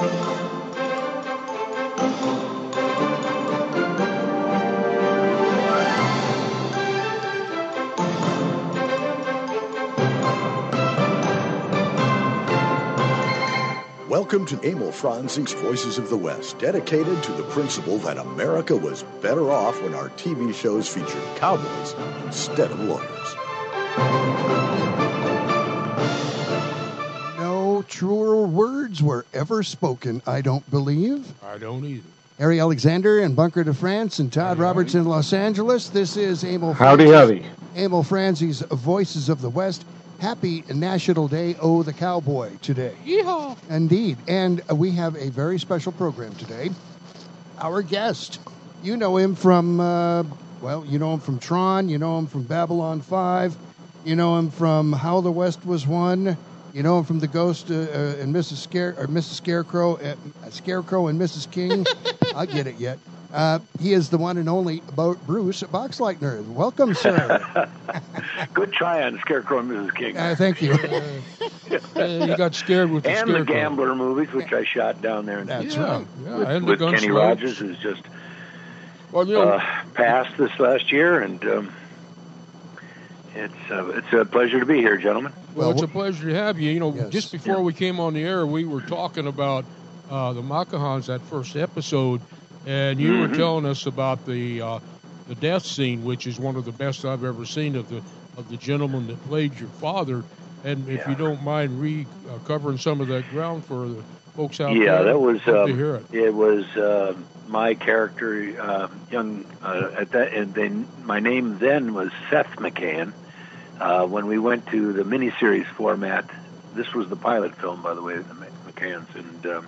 Welcome to Emil Franzing's Voices of the West, dedicated to the principle that America was better off when our TV shows featured cowboys instead of lawyers. Truer words were ever spoken, I don't believe. I don't either. Harry Alexander in Bunker de France and Todd Roberts in Los Angeles. This is Emil Howdy, Franzi- howdy. Emil Franzi's Voices of the West. Happy National Day, oh the Cowboy, today. Yeehaw! Indeed. And uh, we have a very special program today. Our guest, you know him from, uh, well, you know him from Tron, you know him from Babylon 5, you know him from How the West Was Won, you know him from The Ghost uh, uh, and Mrs. Scare or Mrs. Scarecrow, uh, Scarecrow and Mrs. King. I get it yet. Uh, he is the one and only Bo- Bruce Boxleitner. Welcome, sir. Good try on Scarecrow and Mrs. King. Uh, thank you. Uh, you got scared with the and the. Gambler movies, which I shot down there in That's yeah, right. Yeah, with, and with Kenny Gunsmoke. Rogers, who's just Well, you know, uh, passed this last year, and um, it's uh, it's a pleasure to be here, gentlemen. Well, well, it's a pleasure to have you. You know, Yes. just before we came on the air, we were talking about uh, the Macahans that first episode, and you were Mhm. telling us about the uh, the death scene, which is one of the best I've ever seen of the of the gentleman that played your father. And if Yeah. you don't mind re uh, covering some of that ground for the folks out there, Yeah, that was to um, hear it. it was uh, my character, uh, young uh, at that, and then my name then was Seth Macahan. Uh, when we went to the miniseries format, this was the pilot film, by the way, the Macahans, and um,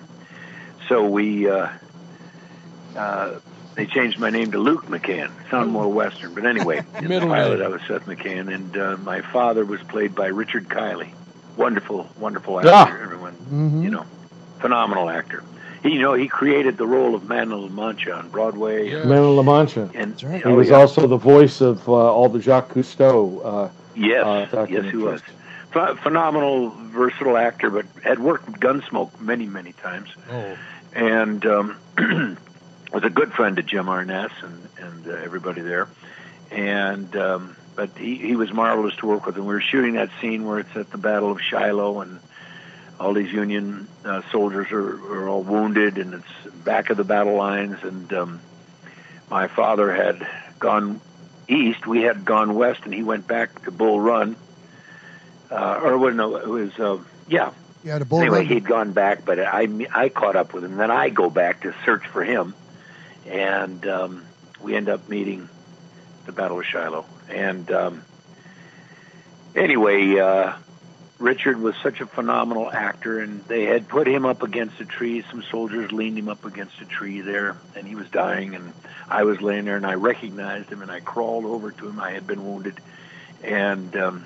so we uh, uh, they changed my name to Luke Macahan. Sound more Western, but anyway, in the pilot. I was Seth Macahan, and uh, my father was played by Richard Kiley. Wonderful, wonderful Yeah. actor. Everyone, Mhm. you know, phenomenal actor. He, you know, he created the role of Man of La Mancha on Broadway. Yeah. Man La Mancha. And That's right. He oh, was yeah. also the voice of uh, all the Jacques Cousteau. Yes, uh, yes, he was. Ph- phenomenal, versatile actor, but had worked with Gunsmoke many, many times, Oh, and um, was a good friend to Jim Arness and and uh, everybody there. And um, but he he was marvelous to work with. And we were shooting that scene where it's at the Battle of Shiloh and. All these Union uh, soldiers are, are all wounded, and it's back of the battle lines. And um, my father had gone east. We had gone west, and he went back to Bull Run. Uh, or no, it was uh, yeah. Yeah, the bull anyway, run. he'd gone back, but I I caught up with him. Then I go back to search for him, and um, we end up meeting the Battle of Shiloh. And um, anyway, uh, Richard was such a phenomenal actor, and they had put him up against a tree. Some soldiers leaned him up against a tree there, and he was dying. And I was laying there, and I recognized him, and I crawled over to him. I had been wounded, and um,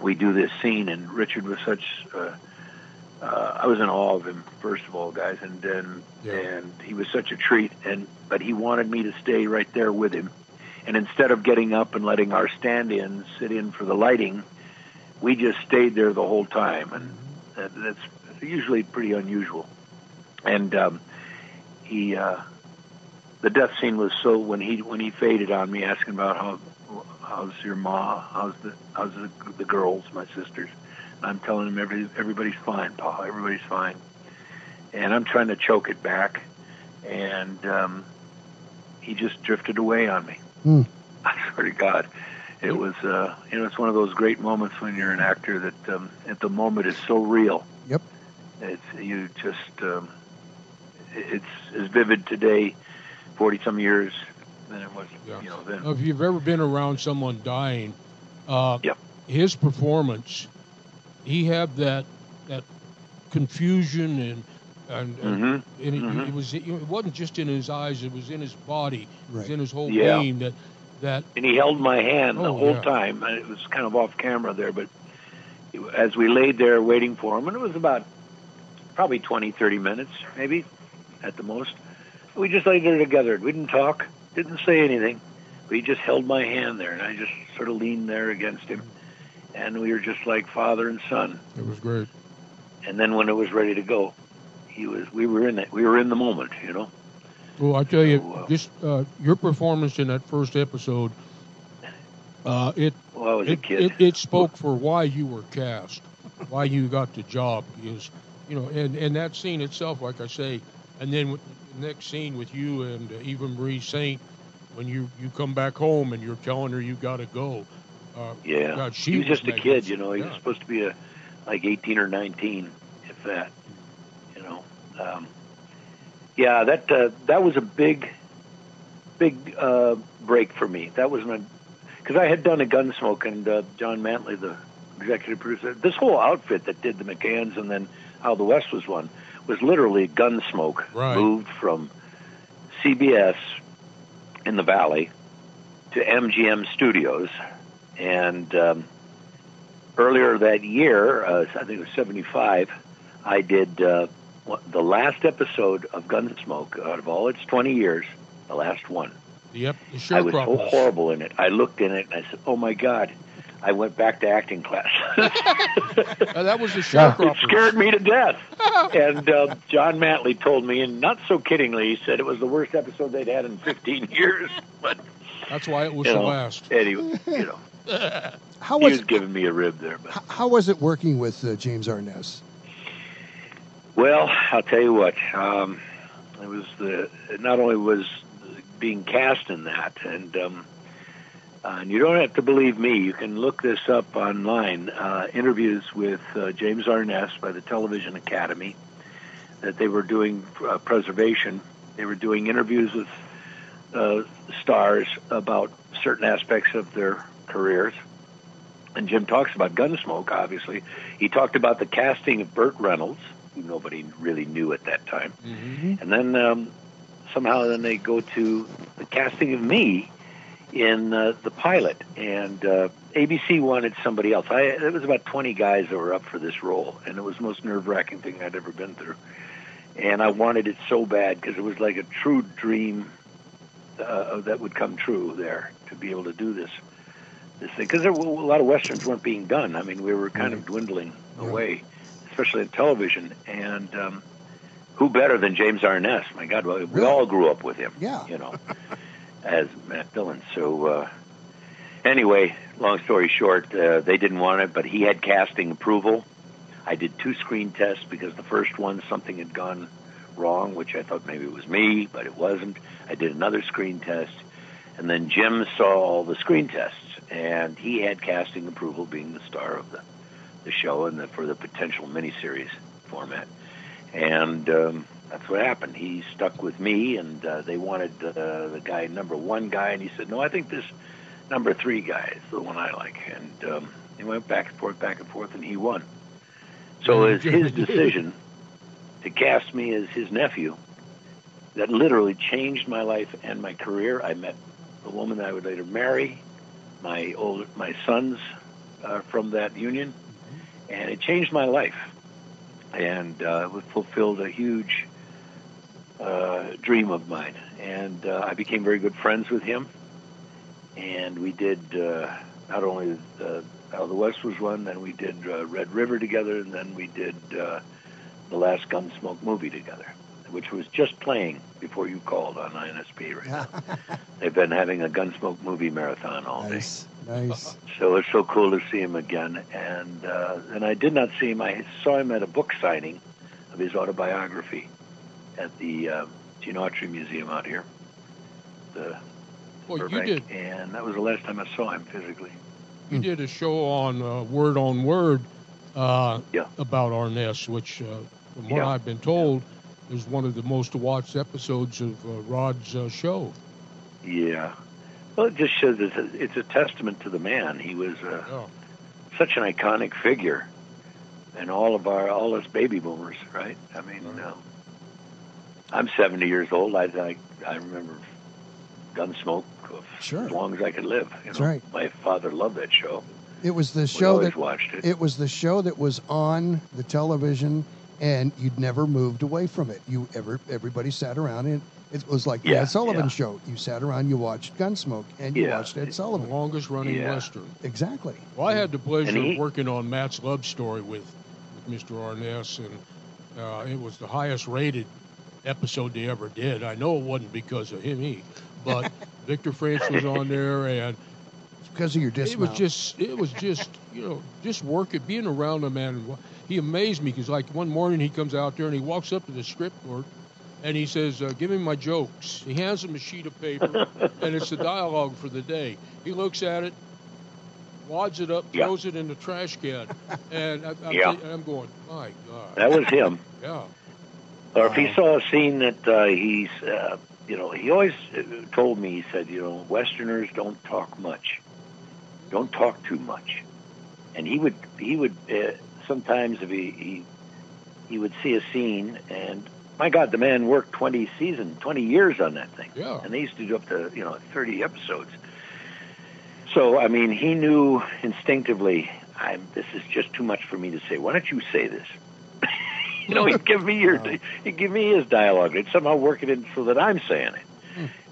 we do this scene, and Richard was such. Uh, uh, I was in awe of him, first of all, guys, and then Yeah. and he was such a treat. And but he wanted me to stay right there with him, and instead of getting up and letting our stand-in sit in for the lighting, we just stayed there the whole time, and that's usually pretty unusual. And um, he, uh, the death scene was so when he when he faded on me, asking about how how's your ma, how's the how's the, the girls, my sisters. And I'm telling him every everybody's fine, Pa, everybody's fine. And I'm trying to choke it back, and um, he just drifted away on me. Hmm. I swear to God, it was uh, you know it's one of those great moments when you're an actor that um, at the moment is so real. Yep. It's you just um, it's as vivid today, forty some years than it was Yeah. you know then. If you've ever been around someone dying, uh, Yep. his performance, he had that that confusion and and, and, Mhm. and it, Mhm. it was it wasn't just in his eyes; it was in his body, it was in his whole Yeah. being. That that and he held my hand the Oh, whole yeah. time. And it was kind of off camera there, but as we laid there waiting for him, and it was about probably 20, 30 minutes, maybe at the most, we just laid there together. We didn't talk, didn't say anything. But he just held my hand there, and I just sort of leaned there against him, and we were just like father and son. it was great. And then when it was ready to go, he was. We were in it. We were in the moment. You know. Well, I tell you, So, uh, just uh, your performance in that first episode, uh, it Well, I was a it, kid. it it spoke for why you were cast, why you got the job. Because you know, and and that scene itself, like I say, and then with the next scene with you and uh, Eva Marie Saint, when you you come back home and you're telling her you got to go. Uh, yeah. God, she he was was just a kid. You know, he Yeah. was supposed to be a like 18 or 19, if that. You know. Um, yeah, that uh, that was a big, big uh, break for me. That was my because I had done a Gunsmoke and uh, John Mantley, the executive producer. This whole outfit that did the Macahans and then How the West was won was literally Gunsmoke Right. moved from CBS in the Valley to MGM Studios, and um, earlier that year, uh, I think it was '75, I did uh, the last episode of Gunsmoke out of all its 20 years, the last one. the, ep- the I was so horrible in it. I looked in it and I said, "Oh my God!" I went back to acting class. Uh, that was a the it scared me to death. and uh, John Mantley told me, and not so kiddingly, he said it was the worst episode they'd had in 15 years. But That's why it was the know, last. anyway, you know, How was, he was was giving me a rib there. But h- how was it working with uh, James Arness? Well, I'll tell you what. Um, it was the not only was being cast in that, and um, uh, and you don't have to believe me. You can look this up online. Uh, interviews with uh, James Arness by the Television Academy that they were doing uh, preservation. They were doing interviews with uh, stars about certain aspects of their careers. And Jim talks about Gunsmoke, obviously. He talked about the casting of Burt Reynolds, who nobody really knew at that time. hmm And then um, somehow then they go to the casting of me in uh, the pilot. And uh, ABC wanted somebody else. I, there was about 20 guys that were up for this role, and it was the most nerve-wracking thing I'd ever been through. And I wanted it so bad because it was like a true dream uh, that would come true there to be able to do this this thing because a lot of westerns weren't being done. I mean, we were kind of dwindling away, especially in television. And um, who better than James Arness? My God, well, we all grew up with him. Yeah. you know, as Matt Dillon. So uh, anyway, long story short, uh, they didn't want it, but he had casting approval. I did two screen tests because the first one something had gone wrong, which I thought maybe it was me, but it wasn't. I did another screen test, and then Jim saw all the screen tests, and he had casting approval, being the star of the the show and the, for the potential miniseries format. And um, that's what happened. He stuck with me, and uh, they wanted uh, the guy number one guy, and he said, "No, I think this number three guy is the one I like." And um, he went back and forth, back and forth, and he won. So it's Jimmy his decision to cast me as his nephew that literally changed my life and my career. I met the woman that I would later marry. My old my sons are from that union, and it changed my life. And uh, it fulfilled a huge uh, dream of mine. And uh, I became very good friends with him. And we did uh, not only uh, How the West was won, then we did uh, Red River together, and then we did uh, the last Gunsmoke movie together, which was just playing before you called on INSP right now. They've been having a Gunsmoke movie marathon all day. Nice, nice. So it's so cool to see him again. And uh, and I did not see him. I saw him at a book signing of his autobiography at the uh, Gene Autry Museum out here. The Well, you did And that was the last time I saw him physically. you did a show on uh, Word on Word uh, Yeah. about Arness, which, uh, from what Yeah. I've been told, is one of the most watched episodes of uh, Rod's uh, show. Yeah. Well, it just shows it's a, it's a testament to the man. He was uh, Yeah. such an iconic figure, and all of our all us baby boomers, right? I mean, Right. uh, I'm 70 years old. I I, I remember Gunsmoke Sure. as long as I could live. You That's know? right. My father loved that show. It was the show that watched it. it was the show that was on the television, and you'd never moved away from it. You ever everybody sat around and it was like the Yeah, Ed Sullivan yeah. show. You sat around, you watched Gunsmoke, and you Yeah. watched Ed The Sullivan. longest running Yeah. Western. Exactly. Well, I had the pleasure he- of working on Matt's love story with, with Mr. Arness, and Uh, it was the highest rated episode they ever did. I know it wasn't because of him, he, but Victor French was on there, and It's because of your dismount. it was just, it was just, you know, just working, being around him, man. He amazed me because, like, one morning he comes out there and he walks up to the script board and he says, uh, "Give me my jokes." He hands him a sheet of paper, and it's the dialogue for the day. He looks at it, wads it up, Yeah. throws it in the trash can, and I, I'm, Yeah. going, "My God!" That was him. yeah, Or if he saw a scene that uh, he's, uh, you know, he always uh, told me, he said, you know, Westerners don't talk much, don't talk too much, and he would, he would uh, sometimes if he, he, he would see a scene, and my God, the man worked twenty seasons, twenty years on that thing, yeah. and they used to do up to you know thirty episodes. So I mean, he knew instinctively. I'm, this is just too much for me to say. Why don't you say this? you know, he'd give me your, he'd give me his dialogue. He'd somehow work it in so that I'm saying it.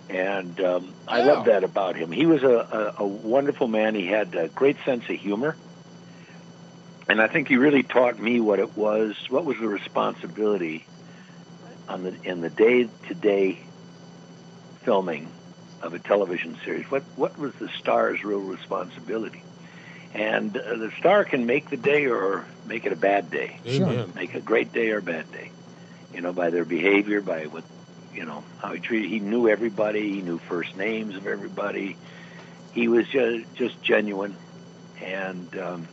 And um, I Yeah. love that about him. He was a, a, a wonderful man. He had a great sense of humor, and I think he really taught me what it was. What was the responsibility on the in the day-to-day filming of a television series? What what was the star's real responsibility? And uh, the star can make the day or make it a bad day Amen. make a great day or a bad day. You know, by their behavior, by what, you know, how he treated. He knew everybody. He knew first names of everybody. He was just just genuine, and um,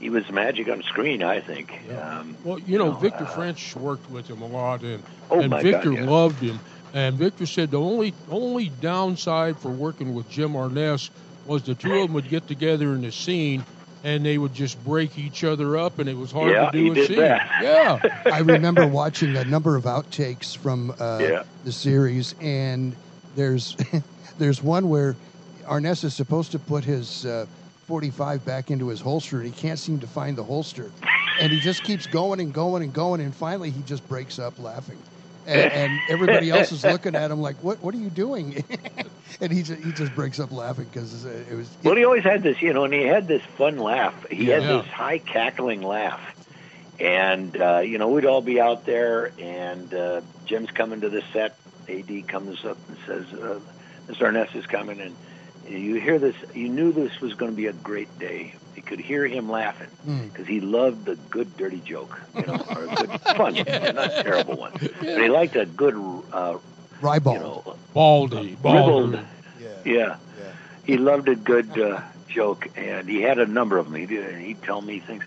he was magic on screen. I think. Yeah. Um, Well, you know, know, Victor uh, French worked with him a lot, and Oh, and Victor God, yeah. loved him. And Victor said the only only downside for working with Jim Arness was the two of them would get together in the scene, and they would just break each other up, and it was hard Yeah, to do he a did scene. that. Yeah, I remember watching a number of outtakes from uh, Yeah. the series, and there's there's one where Arness is supposed to put his uh, 45 back into his holster, and he can't seem to find the holster, and he just keeps going and going and going, and finally he just breaks up laughing. And, and everybody else is looking at him like, "What? What are you doing?" and he just, he just breaks up laughing because it was. Well, he always had this, you know, and he had this fun laugh. He had Yeah. this high cackling laugh. And, uh, you know, we'd all be out there, and uh, Jim's coming to the set. AD comes up and says, uh, Mr. Arness is coming. And you hear this, you knew this was going to be a great day. You could hear him laughing Mm. because he loved the good, dirty joke, you know, or a good, fun, not a terrible one. But he liked a good, uh, Ribald. you know, Baldy, ribald. Baldy. yeah. Yeah. Yeah. He loved a good uh, joke, and he had a number of them. He did, and he'd tell me things.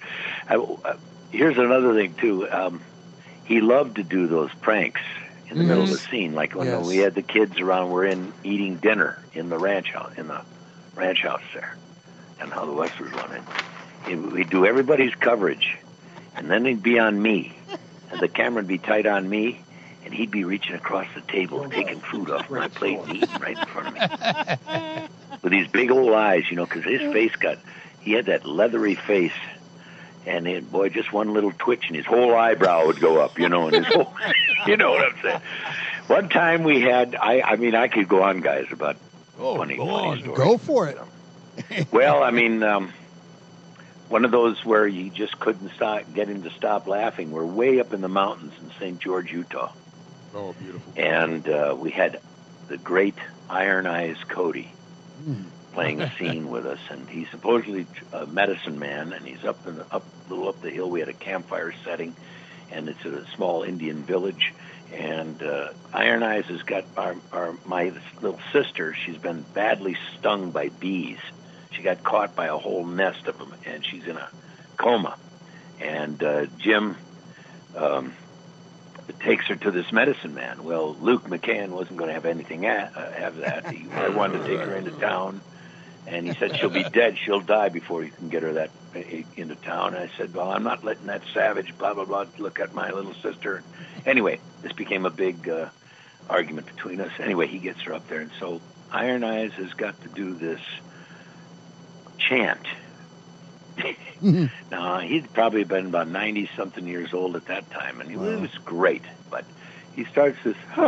I, uh, here's another thing too. Um, he loved to do those pranks in the middle of the mm-hmm. scene, like when Yes. we had the kids around. We're in eating dinner in the ranch house, in the ranch house there, and how the West was running. We'd do everybody's coverage, and then he'd be on me, and the camera would be tight on me. And he'd be reaching across the table, taking food off my plate and eating right in front of me with these big old eyes, you know, because his face got, he had that leathery face, and it, boy, just one little twitch, and his whole eyebrow would go up, you know, and his whole, you know what I'm saying. One time we had, I, I mean, I could go on, guys, about Oh, funny, go funny on. stories. Go for it. Well, I mean, um, one of those where you just couldn't stop, get him to stop laughing. We're way up in the mountains in St. George, Utah. Oh, beautiful. and uh, we had the great Iron Eyes Cody playing a scene with us, and he's supposedly a medicine man, and he's up in the, up a little up the hill. We had a campfire setting, and it's a small Indian village. And uh, Iron Eyes has got our, our my little sister. She's been badly stung by bees. She got caught by a whole nest of them, and she's in a coma. And uh, Jim. Um, takes her to this medicine man. Well, Luke Macahan wasn't going to have anything at, uh, have that. He, wanted to take her into town, and he said she'll be dead. She'll die before you can get her that into town. And I said, well, I'm not letting that savage blah blah blah look at my little sister. Anyway, this became a big uh, argument between us. Anyway, he gets her up there, and so Iron Eyes has got to do this chant. Mm-hmm. Now he'd probably been about ninety something years old at that time, and he Wow. was great. But he starts this eh,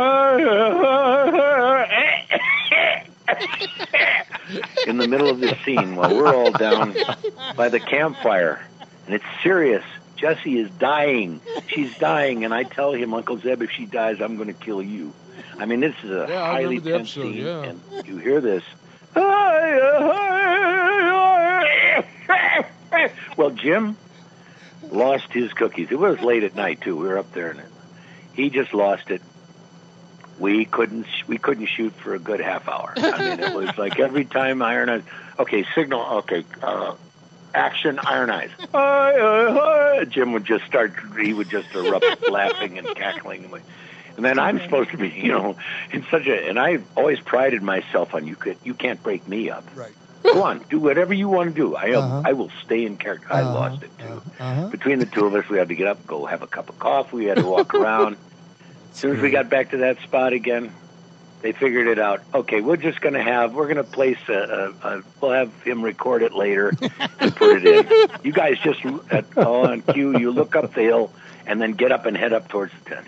eh, eh, in the middle of this scene while we're all down by the campfire, and it's serious. Jessie is dying. She's dying, and I tell him, Uncle Zeb, if she dies, I'm going to kill you. I mean, this is a Yeah, highly tense episode, scene, yeah. and you hear this. well, Jim lost his cookies. It was late at night too. We were up there, and he just lost it. We couldn't we couldn't shoot for a good half hour. I mean, it was like every time Iron Eyes. Okay, signal. Okay, uh, action. Iron Eyes. Hi, hi. Jim would just start. He would just erupt laughing and cackling. And then I'm supposed to be, you know, in such a. And I always prided myself on you. Could you can't break me up. Right. Go on, do whatever you want to do. I Uh-huh. I will stay in character. I Uh-huh, lost it too. Uh-huh. Between the two of us, we had to get up, go have a cup of coffee. We had to walk around. As soon as we got back to that spot again, they figured it out. Okay, we're just going to have we're going to place a, a, a we'll have him record it later and put it in. You guys just at, on cue, you look up the hill and then get up and head up towards the tent.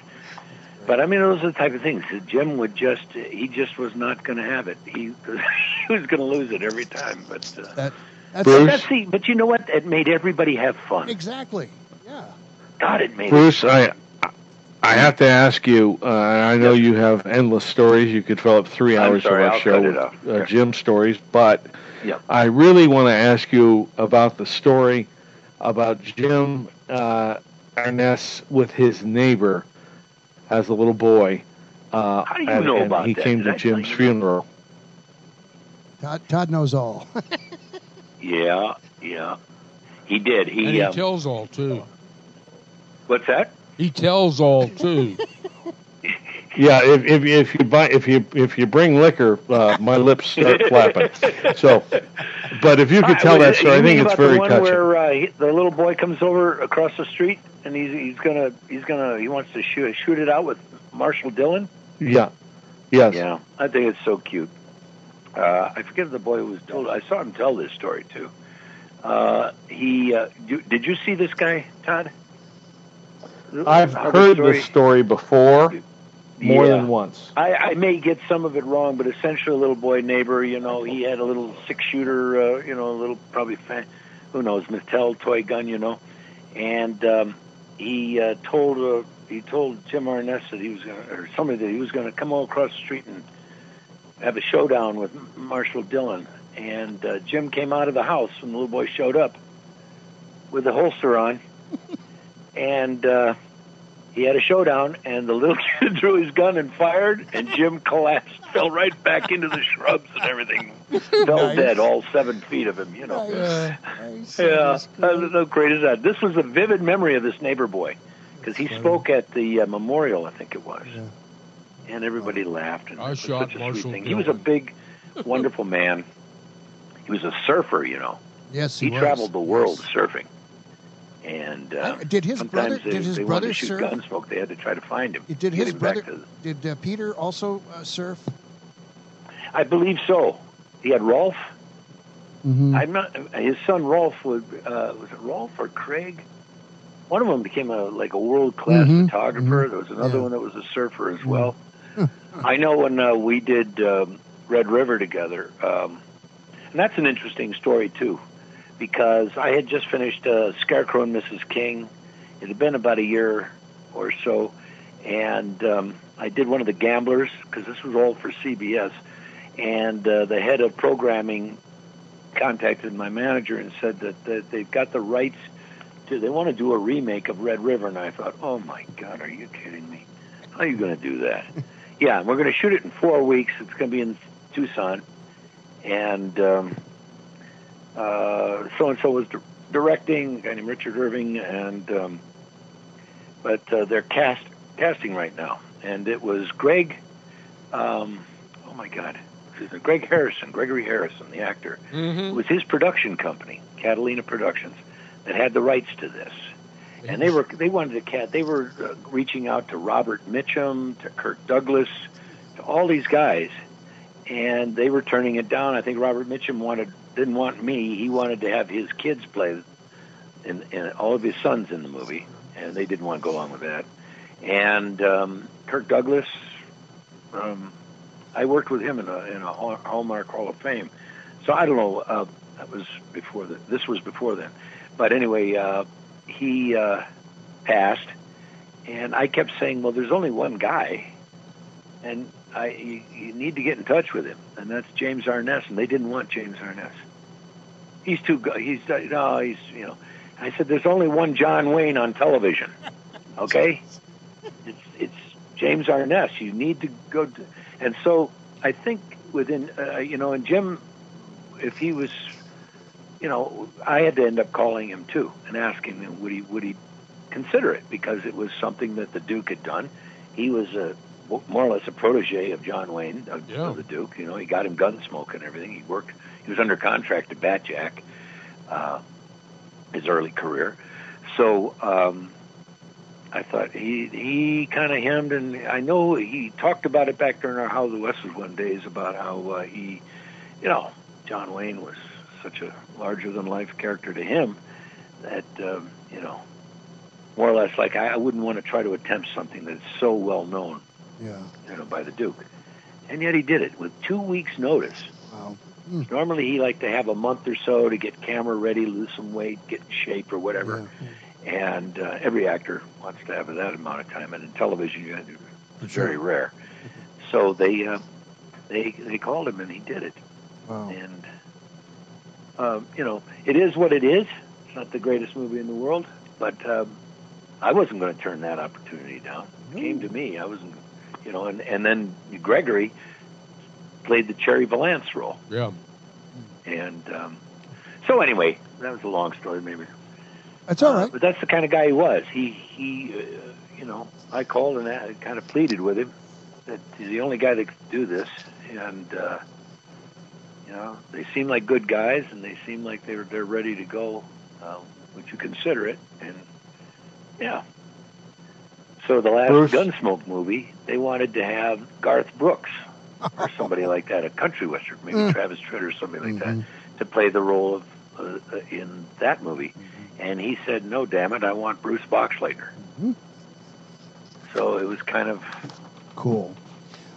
But I mean, those are the type of things. that Jim would just he just was not going to have it. He he was going to lose it every time. But uh, That, that's Bruce? that's the. But you know what? It made everybody have fun. exactly. Yeah. God, it made Bruce, I I have to ask you. Uh, I know you have endless stories. You could fill up three hours sorry, of our I'll show with uh, Yeah. Jim stories, but Yep. I really want to ask you about the story about Jim uh, Arness with his neighbor as a little boy. Uh, How do you and, know and about he that? came Did to I Jim's funeral. Todd, Todd knows all. Yeah, yeah. He did. and He, he um, tells all too. what's that? He tells all too. Yeah, if, if if you buy if you if you bring liquor, uh, my lips start flapping. So, but if you could tell wait, that story, I think mean it's about the very one touching. where uh, the little boy comes over across the street and he's he's gonna he's gonna he wants to shoot shoot it out with Marshal Dillon. Yeah. Yes. Yeah, I think it's so cute. Uh, I forget the boy who was told. I saw him tell this story too. Uh, he uh, you, did you see this guy, Todd? I've heard story- the story before more Yeah. than once. I, I may get some of it wrong, but essentially, a little boy neighbor, you know, he had a little six shooter, uh, you know, a little probably, fa- who knows, Mattel toy gun, you know, and um, he uh, told uh, he told Jim Arness that he was going to, or somebody that he was going to come all across the street and have a showdown with Marshal Dillon, and uh, Jim came out of the house when the little boy showed up with a holster on, and. Uh, he had a showdown, and the little kid drew his gun and fired, and Jim collapsed, fell right back into the shrubs and everything, fell Nice. dead, all seven feet of him. You know. Yeah. Nice. Yeah, That's how great. is that? This was a vivid memory of this neighbor boy, because he Funny. spoke at the uh, memorial, I think it was, Yeah. and everybody laughed. And I it was shot such a Marshall sweet thing. He was a big, wonderful man. He was a surfer, you know. Yes, He, he, was. traveled the world Yes. surfing, and uh, did his sometimes brother? they, Did his brother wanted to shoot surf? Gunsmoke. They had to try to find him. Did his him brother? Did uh, Peter also uh, surf? I believe so. He had Rolf. Mm-hmm. I'm not. His son Rolf was uh, was it Rolf or Craig? One of them became a like a world class Mhm, photographer. mhm, There was another yeah. one that was a surfer as well. I know when uh, we did um, Red River together, um, and that's an interesting story too, because I had just finished uh, Scarecrow and Mrs. King. It had been about a year or so, and um, I did one of the Gamblers because this was all for CBS, and uh, the head of programming contacted my manager and said that, that they've got the rights to. They want to do a remake of Red River, and I thought, oh my God, are you kidding me? How are you going to do that? yeah, we're going to shoot it in four weeks. It's going to be in Tucson, and um, so and so was di- directing, a guy named Richard Irving, and um, but uh, they're cast casting right now, and it was Greg. Um, oh my God, excuse me, Greg Harrison, Gregory Harrison, the actor. It Mm-hmm. was his production company, Catalina Productions, that had the rights to this and they were they wanted to cat they were uh, reaching out to Robert Mitchum to Kirk Douglas to all these guys and they were turning it down I think Robert Mitchum wanted didn't want me he wanted to have his kids play and, and all of his sons in the movie and they didn't want to go along with that and um, Kirk Douglas um, I worked with him in a in a Hallmark Hall of Fame so I don't know uh, that was before the, this was before then but anyway uh, he uh, passed, and I kept saying, "Well, there's only one guy, and I you, you need to get in touch with him, and that's James Arness." And they didn't want James Arness. He's too. go- He's uh, no. He's you know. I said, "There's only one John Wayne on television." Okay, it's it's James Arness. You need to go. To, and so I think within uh, you know, and Jim, if he was, you know, I had to end up calling him too and asking him would he would he consider it because it was something that the Duke had done. He was a more or less a protege of John Wayne of, Yeah. of the Duke. You know, he got him Gunsmoke and everything. He worked. He was under contract to Batjac, uh, his early career. So um, I thought he he kind of hemmed, and I know he talked about it back during our How the West Was Won days about how uh, he, you know, John Wayne was such a larger than life character to him that um, you know, more or less like I, I wouldn't want to try to attempt something that's so well known, Yeah. you know, by the Duke, and yet he did it with two weeks' notice. Wow. Normally, he liked to have a month or so to get camera ready, lose some weight, get in shape, or whatever. And uh, every actor wants to have that amount of time, and in television, you it's very rare. So they uh, they they called him, and he did it. Wow. And um, you know, it is what it is. It's not the greatest movie in the world, but um, I wasn't going to turn that opportunity down. It came to me. I wasn't, you know, and and then Gregory played the Cherry Valance role. Yeah. And um, so anyway, that was a long story, maybe. That's all Uh, but that's the kind of guy he was. He he, uh, you know, I called and I kind of pleaded with him that he's the only guy that could do this, and uh, you know, they seem like good guys, and they seem like they're they're ready to go. Uh, would you consider it? And yeah. So the last Bruce? Gunsmoke movie, they wanted to have Garth Brooks or somebody like that, a country western, maybe Mm. Travis Tritt or somebody like Mhm. that, to play the role of uh, uh, in that movie. And he said, "No, damn it, I want Bruce Boxleitner." Mhm. So it was kind of, Cool.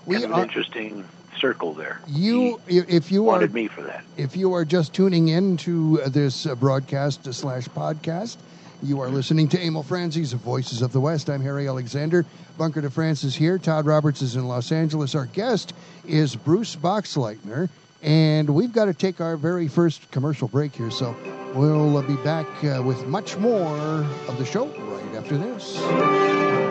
We kind of an are, interesting circle there. you, he if you are wanted me for that. If you are just tuning in to this uh, broadcast slash podcast, you are listening to Emil Franzi's Voices of the West. I'm Harry Alexander. Bunker de France is here. Todd Roberts is in Los Angeles. Our guest is Bruce Boxleitner. And we've got to take our very first commercial break here. So we'll uh, be back uh, with much more of the show right after this.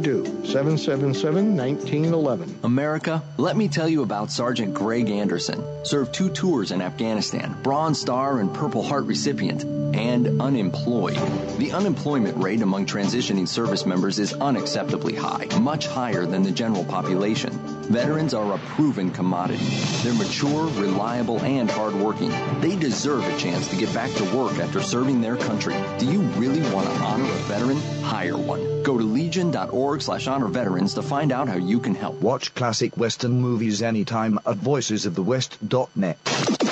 do. 777-1911. America, let me tell you about Sergeant Greg Anderson. Served two tours in Afghanistan, Bronze Star and Purple Heart recipient, and unemployed. The unemployment rate among transitioning service members is unacceptably high, much higher than the general population. Veterans are a proven commodity. They're mature, reliable, and hardworking. They deserve a chance to get back to work after serving their country. Do you really want to honor a veteran? Hire one. Go to legion.org slash honor veterans to find out how you can help. Watch classic Western movies anytime at voicesofthewest.net.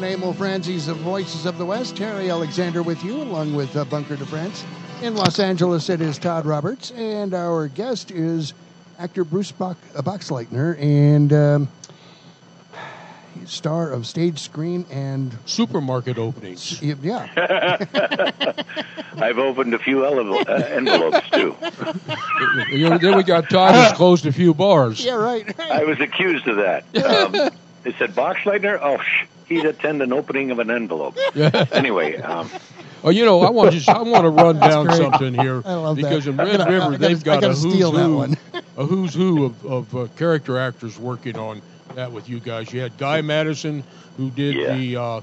back on Emil Franzi's of Voices of the West. Terry Alexander with you, along with uh, Bunker DeFrance. In Los Angeles, it is Todd Roberts, and our guest is actor Bruce Bach- uh, Boxleitner, and um, star of stage, screen, and Supermarket openings. yeah, I've opened a few ele- uh, envelopes too. You know, then we got Todd who's closed a few bars. yeah, right. I was accused of that. Um, they said Boxleitner. Oh, sh- he'd attend an opening of an envelope. anyway, um, Oh, you know, I want to just, I want to run down something here I love that. because in Red gotta- River they've I got gotta a who's who, a who's who of, of uh, character actors working on that with you guys. You had Guy Madison who did Yeah. the uh,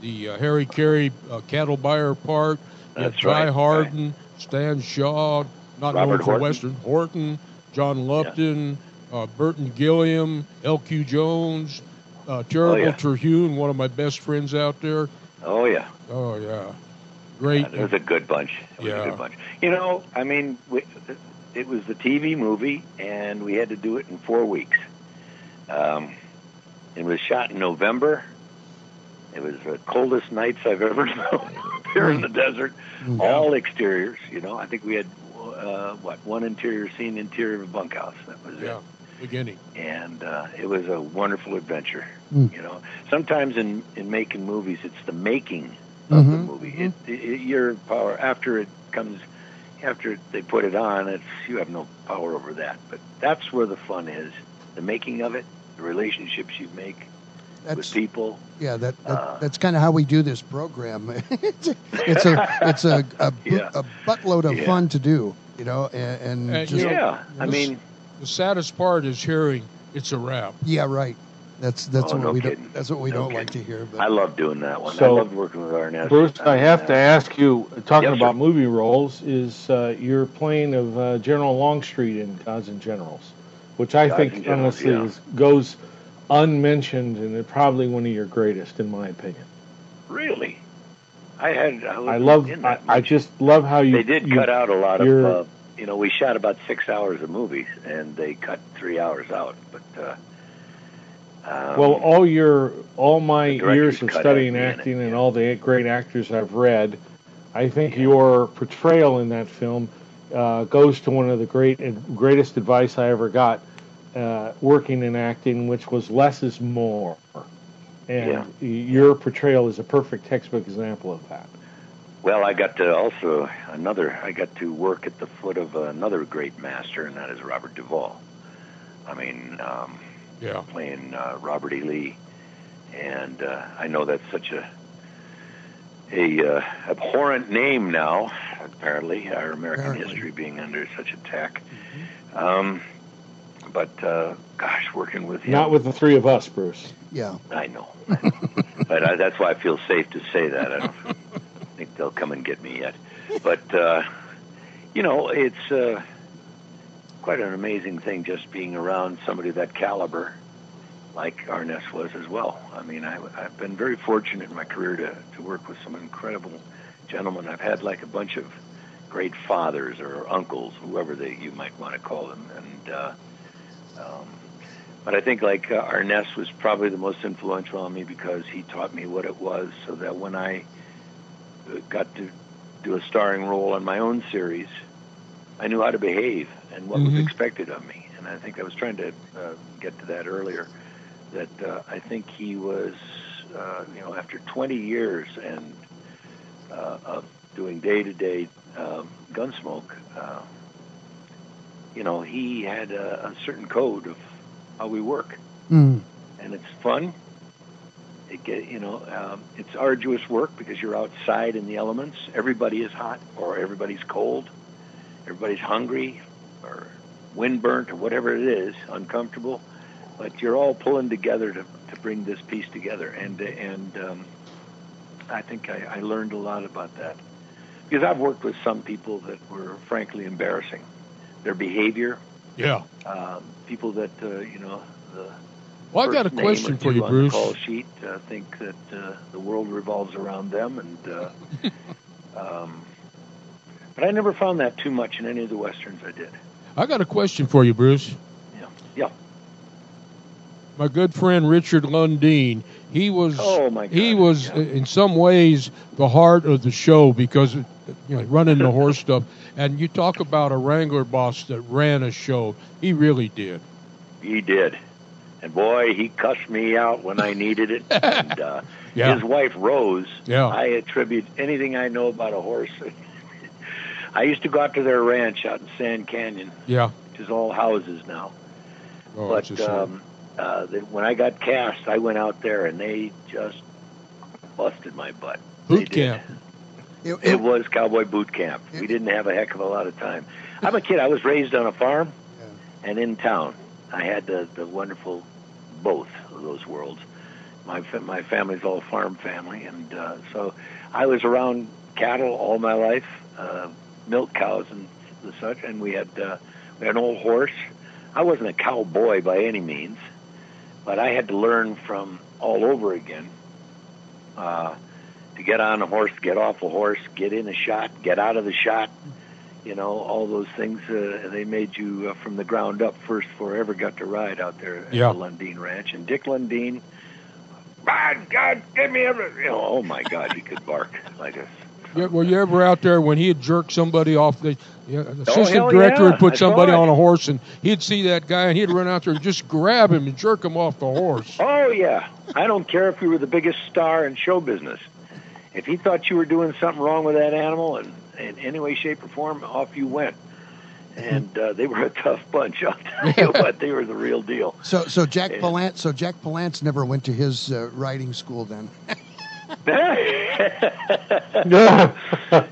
the uh, Harry Carey uh, cattle buyer part. You had That's Guy right, Hardin, Stan Shaw, not Robert known for Horton. Western Horton, John Lupton, uh, Burton Gilliam, L.Q. Jones, uh, Terrible Oh, yeah. Terhune, one of my best friends out there. oh yeah. Oh yeah, great. It was a good bunch. It was Yeah. a good bunch. You know, I mean, we, it was the TV movie, and we had to do it in four weeks. Um, it was shot in November. It was the coldest nights I've ever known here in the desert. All exteriors. You know, I think we had uh, what one interior scene, interior of a bunkhouse. That was Yeah, it beginning. and uh, it was a wonderful adventure. Mm. You know, sometimes in in making movies, it's the making of the Mhm, movie. It, it, your power after it comes, after they put it on, it's you have no power over that. But that's where the fun is: the making of it, the relationships you make with people. yeah. That, that Uh, that's kind of how we do this program. it's a it's a it's a, a, bu- Yeah. a buttload of Yeah. fun to do. You know, and, and And, just, you know, yeah, I mean, The saddest part is hearing it's a wrap. yeah, right. That's that's Oh, what no we kidding. don't that's what we No don't like to hear. But I love doing that one. I So, love working with Arness. Bruce, I have mean, to ask you, talking Yes, sir. about movie roles, is uh, you're playing of uh, General Longstreet in Gods and Generals, which I Gods think Generals, honestly yeah. is, goes unmentioned and probably one of your greatest, in my opinion. Really, I had. I, I love, I, I just love how you. they did you- cut out a lot of you're- uh, you know we shot about six hours of movies and they cut three hours out but uh um, Well, all your all my years of studying out in it, acting and yeah. all the great actors I've read, I think your portrayal in that film uh, goes to one of the great greatest advice I ever got uh, working in acting, which was less is more. And your portrayal is a perfect textbook example of that. Well i got to also another i got to work at the foot of another great master and that is robert duvall i mean um Yeah. playing uh, robert e lee and uh, i know that's such a a uh, abhorrent name now apparently our american Apparently. history being under such attack um but uh, gosh, working with him. Not with the three of us, Bruce. yeah, I know, I know. but I, that's why I feel safe to say that. They'll come and get me yet. But uh, you know, it's uh, quite an amazing thing just being around somebody of that caliber, like Arness was as well. I mean, I, I've been very fortunate in my career to to work with some incredible gentlemen. I've had like a bunch of great fathers or uncles, whoever they you might want to call them, and. Uh, um, but I think like uh, Arness was probably the most influential on me because he taught me what it was, so that when I got to do a starring role on my own series, I knew how to behave and what was Mhm. expected of me. And I think I was trying to uh, get to that earlier. That uh, I think he was, uh, you know, after 20 years and uh, of doing day-to-day um, Gunsmoke. Uh, you know, he had a, a certain code of how we work, Mm. and it's fun. You know, um, it's arduous work because you're outside in the elements. Everybody is hot or everybody's cold. Everybody's hungry, or windburnt or whatever it is, uncomfortable. But you're all pulling together to, to bring this piece together, and and um, I think I, I learned a lot about that because I've worked with some people that were frankly embarrassing. Their behavior, Yeah. um, people that uh, you know. The, Well, I got a question for you, Bruce. Call sheet uh, think that uh, the world revolves around them, and uh, um, but I never found that too much in any of the westerns I did. I got a question for you, Bruce. Yeah, yeah. My good friend Richard Lundeen. He was. Oh my God. He was yeah. uh, in some ways the heart of the show because you know running the horse stuff. And you talk about a wrangler boss that ran a show. He really did. He did, and boy, he cussed me out when I needed it. and uh, Yeah. his wife Rose. Yeah. I attribute anything I know about a horse. I used to go out to their ranch out in Sand Canyon, Yeah. which is all houses now. Oh, but um, uh, they, when I got cast, I went out there and they just busted my butt. Boot did. camp. It, It it- was cowboy boot camp. We didn't have a heck of a lot of time. I'm a kid. I was raised on a farm and in town. I had the, the wonderful both of those worlds. My my family's all farm family, and uh, so I was around cattle all my life, uh, milk cows and the such. And we had uh, we had an old horse. I wasn't a cowboy by any means, but I had to learn from all over again. Uh, to get on a horse, get off a horse, get in a shot, get out of the shot. You know, all those things. Uh, they made you uh, from the ground up first before I ever got to ride out there at Yeah. the Lundeen Ranch. And Dick Lundeen, my God, give me every. You know, oh my God, he could bark like a. Yeah, were you ever out there when he'd jerk somebody off? The, yeah, the assistant hell director yeah, would put I somebody on a horse, and he'd see that guy, and he'd run out there and just grab him and jerk him off the horse. Oh yeah, I don't care if you were the biggest star in show business. If he thought you were doing something wrong with that animal, and in any way, shape, or form, off you went. And uh, they were a tough bunch. You what, they were the real deal. so so Jack Yeah. Palance so Jack Palance never went to his uh, riding school then. No.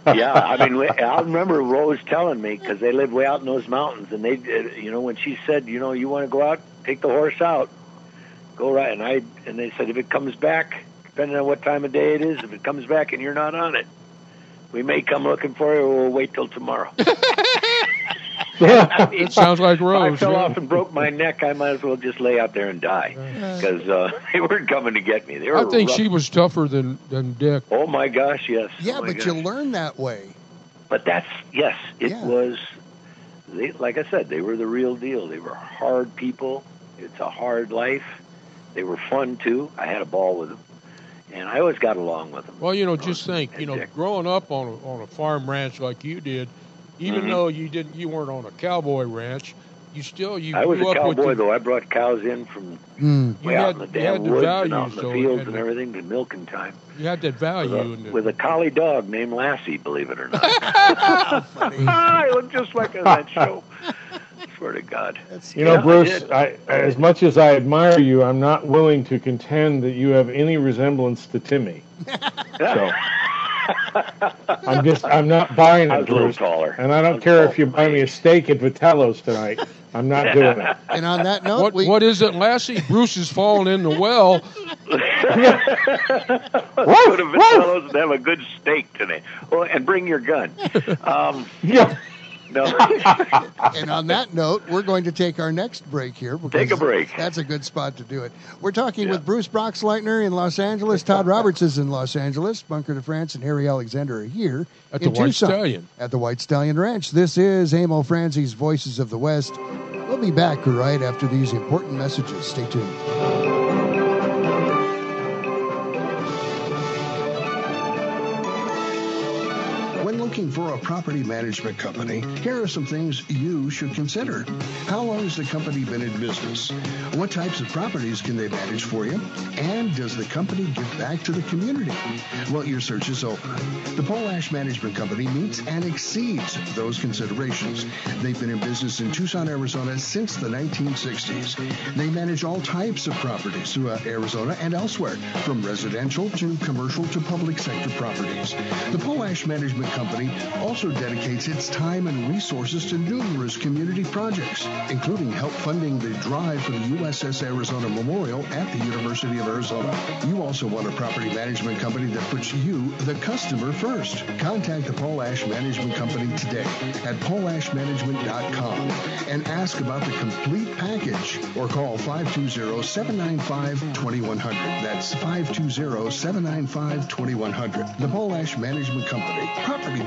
Yeah, I mean, I remember Rose telling me because they live way out in those mountains, and they, uh, you know, when she said, you know, you want to go out, take the horse out, go right, and I, and they said if it comes back, depending on what time of day it is, if it comes back and you're not on it, we may come looking for you, or we'll wait till tomorrow. I mean, It sounds like if Rose. I fell yeah. off and broke my neck, I might as well just lay out there and die because uh, they weren't coming to get me. They were I think rough. she was tougher than than Dick. Oh my gosh, yes. Yeah, Oh, but gosh. you learn that way. But that's yes, it Yeah. was. They, like I said, they were the real deal. They were hard people. It's a hard life. They were fun too. I had a ball with them, and I always got along with them. Well, you know, just think, you know, Dick. growing up on a, on a farm ranch like you did, even Mhm. though you didn't, you weren't on a cowboy ranch, you still you I was grew a up cowboy the, though. I brought cows in from Mm. you way out had in the you damn had the woods and out in the though, fields and and everything to milking time you had that with value a, with a collie dog named Lassie. Believe it or not, I look just like in that show. Swear to God. You know, Yeah, I Bruce, did. I, as much as I admire you, I'm not willing to contend that you have any resemblance to Timmy. So I'm just, I'm not buying I it, was a little Bruce. taller. And I I don't was care if you buy me a steak at Vitello's tonight. I'm not doing it. And on that note, what we what is it, Lassie? Bruce is falling in the well. Go to Vitello's and have a good steak today. Oh, and bring your gun. Um, Yeah. No. and on that note, we're going to take our next break here. Because Take a break. That's a good spot to do it. We're talking Yeah. with Bruce Boxleitner in Los Angeles. Todd Roberts is in Los Angeles. Bunker de France and Harry Alexander are here At the White Tucson, Stallion. At the White Stallion Ranch. This is Emil Franzi's Voices of the West. We'll be back right after these important messages. Stay tuned. Looking for a property management company, here are some things you should consider. How long has the company been in business? What types of properties can they manage for you? And does the company give back to the community? Well, your search is over. The Paul Ash Management Company meets and exceeds those considerations. They've been in business in Tucson, Arizona since the 1960s. They manage all types of properties throughout Arizona and elsewhere, from residential to commercial to public sector properties. The Paul Ash Management Company Also dedicates its time and resources to numerous community projects, including help funding the drive for the USS Arizona Memorial at the University of Arizona. You also want a property management company that puts you, the customer, first. Contact the Paul Ash Management Company today at paulashmanagement.com and ask about the complete package or call 520-795-2100. That's 520-795-2100. The Paul Ash Management Company. Property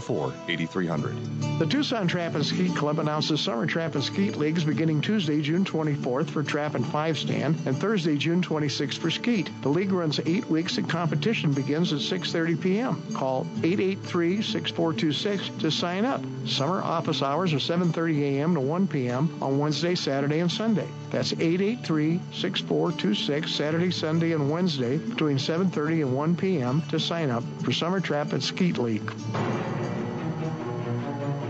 304 8300. The Tucson Trap and Skeet Club announces Summer Trap and Skeet Leagues beginning Tuesday, June 24th for Trap and 5 stand and Thursday, June 26th for Skeet. The league runs eight weeks and competition begins at 6.30 p.m. Call 883-6426 to sign up. Summer office hours are 7.30 a.m. to 1 p.m. on Wednesday, Saturday, and Sunday. That's 883-6426 Saturday, Sunday, and Wednesday between 7.30 and 1 p.m. to sign up for Summer Trap and Skeet League.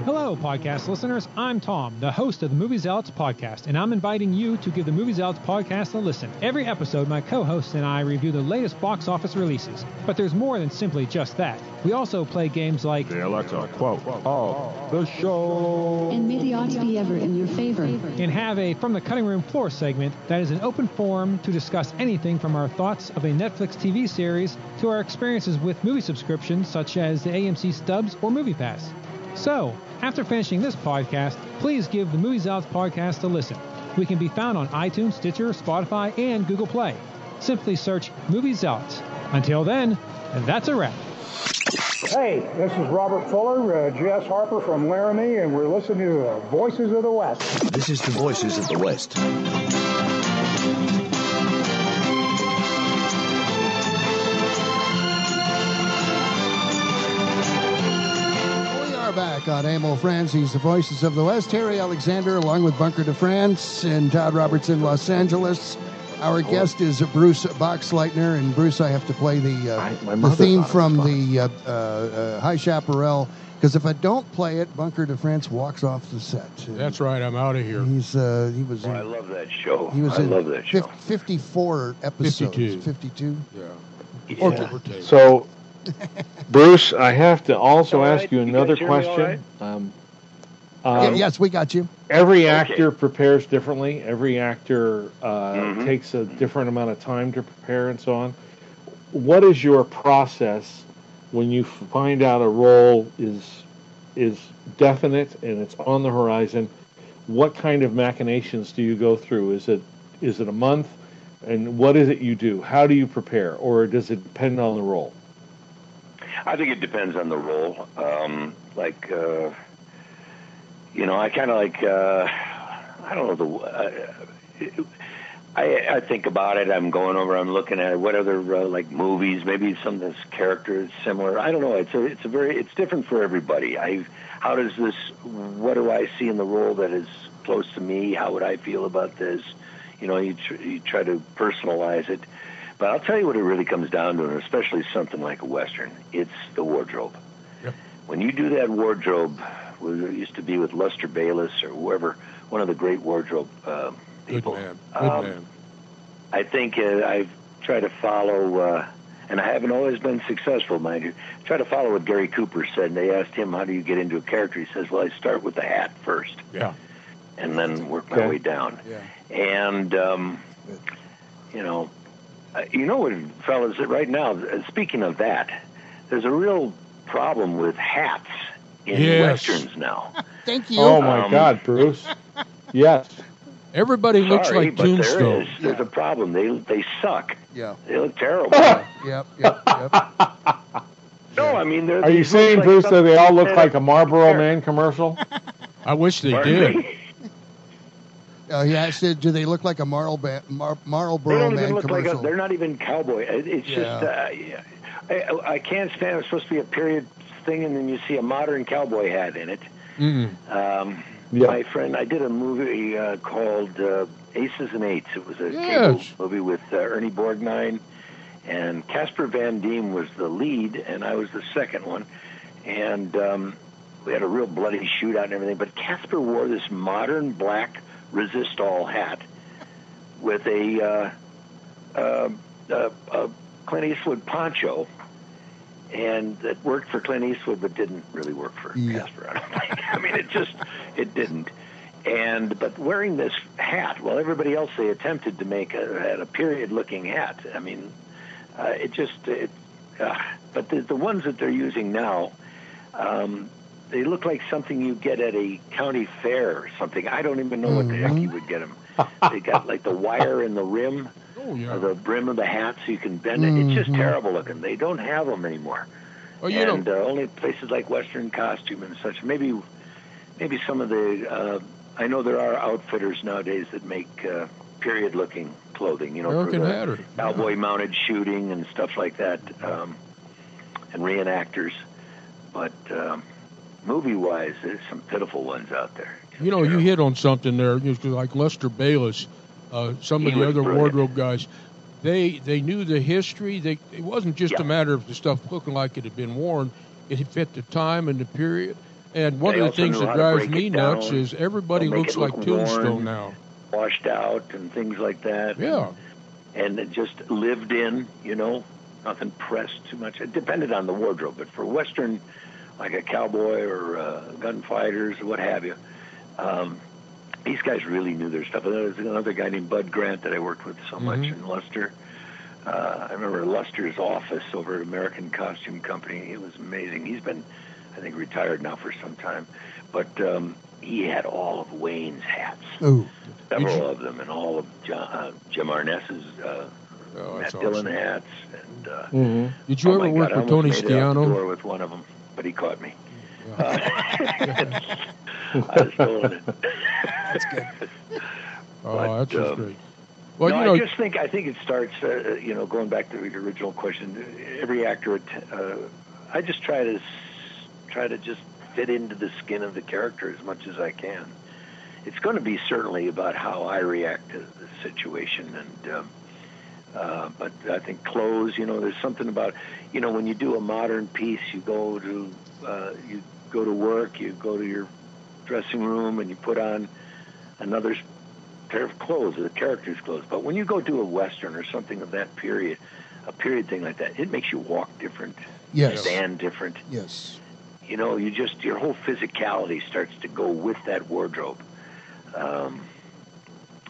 Hello, podcast listeners. I'm Tom, the host of the Movie Zealots podcast, and I'm inviting you to give the Movie Zealots podcast a listen. Every episode, my co hosts and I review the latest box office releases. But there's more than simply just that. We also play games like The Alexa quote of the show. And may the odds be ever in your favor. and have a From the Cutting Room Floor segment that is an open forum to discuss anything from our thoughts of a Netflix TV series to our experiences with movie subscriptions such as the AMC Stubs or MoviePass. So, after finishing this podcast, please give the Movie Zealots podcast a listen. We can be found on iTunes, Stitcher, Spotify, and Google Play. Simply search Movie Zealots. Until then, and that's a wrap. Hey, this is Robert Fuller, uh, Jess Harper from Laramie, and we're listening to the Voices of the West. This is the Voices of the West. Are back on Emil Franzi's, the Voices of the West. Harry Alexander, along with Bunker de France and Todd Roberts in Los Angeles. Our guest is Bruce Boxleitner, and Bruce, I have to play the uh, my the theme from the uh, uh, uh, High Chaparral. Because if I don't play it, Bunker de France walks off the set. That's right. I'm out of here. He's uh, he was Oh, I love that show. he was I in love that show. fif- 54 episodes. 52. 52. Yeah. Or- or. So, Bruce, I have to also All ask right. you You another hear me all question. Um, Yeah, um, yes, we got you. Every Okay. actor prepares differently. Every actor uh, Mhm. takes a different amount of time to prepare and so on. What is your process when you find out a role is is definite and it's on the horizon? What kind of machinations do you go through? Is it is it a month? And what is it you do? How do you prepare, or does it depend on the role? I think it depends on the role. Um, like, uh, you know, I kind of like, uh, I don't know the. Uh, I, I think about it. I'm going over. I'm looking at it. what other uh, like movies. Maybe some of this character is similar. I don't know. It's a. It's a very. It's different for everybody. I. How does this? What do I see in the role that is close to me? How would I feel about this? You know, you tr- you try to personalize it. But I'll tell you what it really comes down to, and especially something like a western. It's the wardrobe. Yep. When you do that wardrobe, it used to be with Luster Bayless or whoever, one of the great wardrobe uh, Good people. man. Good Um, man. I think uh, I've tried to follow, uh, and I haven't always been successful, mind you. Try to follow what Gary Cooper said. And they asked him, "How do you get into a character?" He says, "Well, I start with the hat first, Yeah. and then work my way down." Yeah. And um, you know, you know what, fellas, right now. uh, Speaking of that, there's a real problem with hats in Yes. westerns now. Thank you. Oh my Um, God, Bruce! yes. Everybody looks Sorry, like but there Tombstone. is. There's a problem. They they suck. Yeah. They look terrible. Yep. Yep. Yep. no, I mean, they're. Are you saying, like Bruce, that they all look like a Marlboro Man commercial? I wish they Pardon did. me? Uh, he asked, "Do they look like a Marl ba- Mar- They Marlboro don't Man even look like a, they're not even cowboy. It- It's just uh, yeah. I, I can't stand. It's supposed to be a period thing, and then you see a modern cowboy hat in it. Mm. Um, Yeah. My friend, I did a movie uh, called uh, Aces and Eights. It was a Yes. movie with uh, Ernie Borgnine, and Casper Van Dien was the lead, and I was the second one. And um, we had a real bloody shootout and everything. But Casper wore this modern black resistol hat with a uh, uh, uh, uh, Clint Eastwood poncho, and that worked for Clint Eastwood, but didn't really work for Yeah. Casper. I don't think. I mean, it just it didn't. And but wearing this hat, while everybody else they attempted to make a, had a period-looking hat. I mean, uh, it just it. Uh, but the the ones that they're using now, um, they look like something you get at a county fair or something. I don't even know what the heck you would get them. they got like the wire in the rim, Oh yeah. or the brim of the hat, so you can bend it. It's just Mhm. terrible looking. They don't have them anymore Well, you and uh, only places like Western Costume and such. Maybe, maybe some of the. Uh, I know there are outfitters nowadays that make uh, period-looking clothing. You know, American for the cowboy-mounted shooting and stuff like that, um, and reenactors. But um, movie-wise, there's some pitiful ones out there. You know, you hit on something there. Like Luster Bayless, uh, some He of the other brilliant. wardrobe guys, they they knew the history. They it wasn't just Yeah. a matter of the stuff looking like it had been worn. It fit the time and the period. And one They of the things that drives me nuts down. is everybody looks it like look Tombstone now. washed out and things like that. Yeah. and it just lived in, you know, nothing pressed too much. It depended on the wardrobe, but for Western, like a cowboy or uh, gunfighters or what have you, um, these guys really knew their stuff. And there was another guy named Bud Grant that I worked with so much Mhm. in Luster. Uh, I remember Luster's office over at American Costume Company. It was amazing. He's been, I think, retired now for some time, but um, he had all of Wayne's hats Ooh. several of them, and all of John, uh, Jim Arness's uh, Oh, Matt Dillon awesome. hats. And uh, hmm Did you oh ever work God, with Tony almost made it out the Schiano? with one of them, but he caught me. Uh, I was doing it. That's good. Oh, But, that's just um, great. Well, no, you know, I just think I think it starts. Uh, you know, going back to the original question, every actor. Uh, I just try to try to just fit into the skin of the character as much as I can. It's going to be certainly about how I react to the situation, and um, uh, but I think clothes. You know, there's something about you know when you do a modern piece, you go to uh, you go to work, you go to your dressing room, and you put on another pair of clothes, or the character's clothes. But when you go do a western or something of that period, a period thing like that, it makes you walk different, Yes. stand different. Yes. You know, you just your whole physicality starts to go with that wardrobe. Um,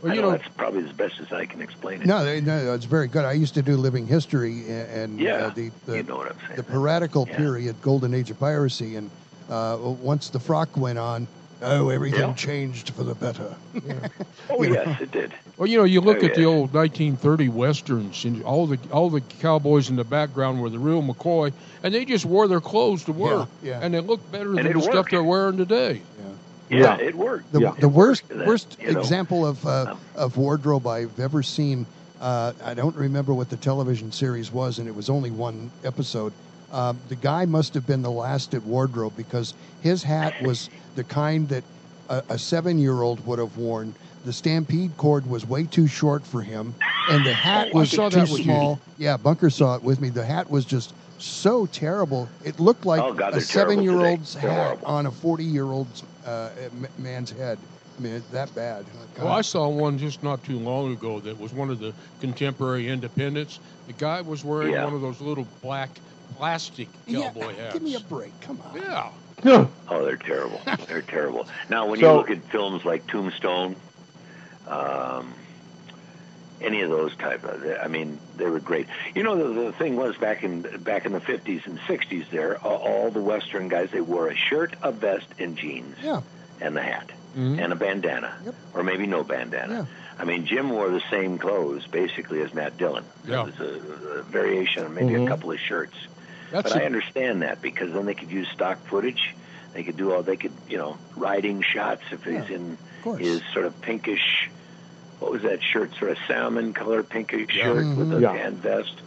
well, I you know, know, that's probably as best as I can explain it. No, no, it's very good. I used to do living history a- and Yeah, uh, the the, you know what I'm saying. the piratical Yeah. period, golden age of piracy, and uh, once the frock went on, oh, everything Yeah. changed for the better. oh you know. yes, it did. well, you know, you look Oh, at the old 1930 westerns, and all the all the cowboys in the background were the real McCoy, and they just wore their clothes to work, yeah. and they looked better And than it the stuff they're wearing today. Yeah, Yeah. it worked. The, Yeah. the worst That, worst you know. example of uh, Um, of wardrobe I've ever seen. Uh, I don't remember what the television series was, and it was only one episode. Um, the guy must have been the last at wardrobe because his hat was the kind that a, a seven year old would have worn. The stampede cord was way too short for him, and the hat Oh, was saw too that with you. small. Yeah, Bunker saw it with me. The hat was just so terrible. It looked like Oh, God, a seven year old's hat on a forty year old's uh, man's head. I mean, that bad. God. Well, I saw one just not too long ago that was one of the contemporary independents. The guy was wearing Yeah. one of those little black plastic Yeah, cowboy hats. Give me a break. Come on. yeah. Oh, they're terrible. they're terrible. Now, when So- you look at films like Tombstone, um, any of those type of, I mean, they were great. You know, the, the thing was back in back in the fifties and sixties. There, all, the Western guys they wore a shirt, a vest, and jeans, Yeah. and the hat, Mhm. and a bandana, Yep. or maybe no bandana. Yeah. I mean, Jim wore the same clothes basically as Matt Dillon. Yeah. It was a, a variation, on maybe Mhm. a couple of shirts. That's But I a- understand that because then they could use stock footage. They could do all. They could, you know, riding shots if he's Yeah, in his sort of pinkish. What was that shirt? Sort of salmon color pinkish Yeah. shirt mm-hmm. with a. Yeah. tan vest.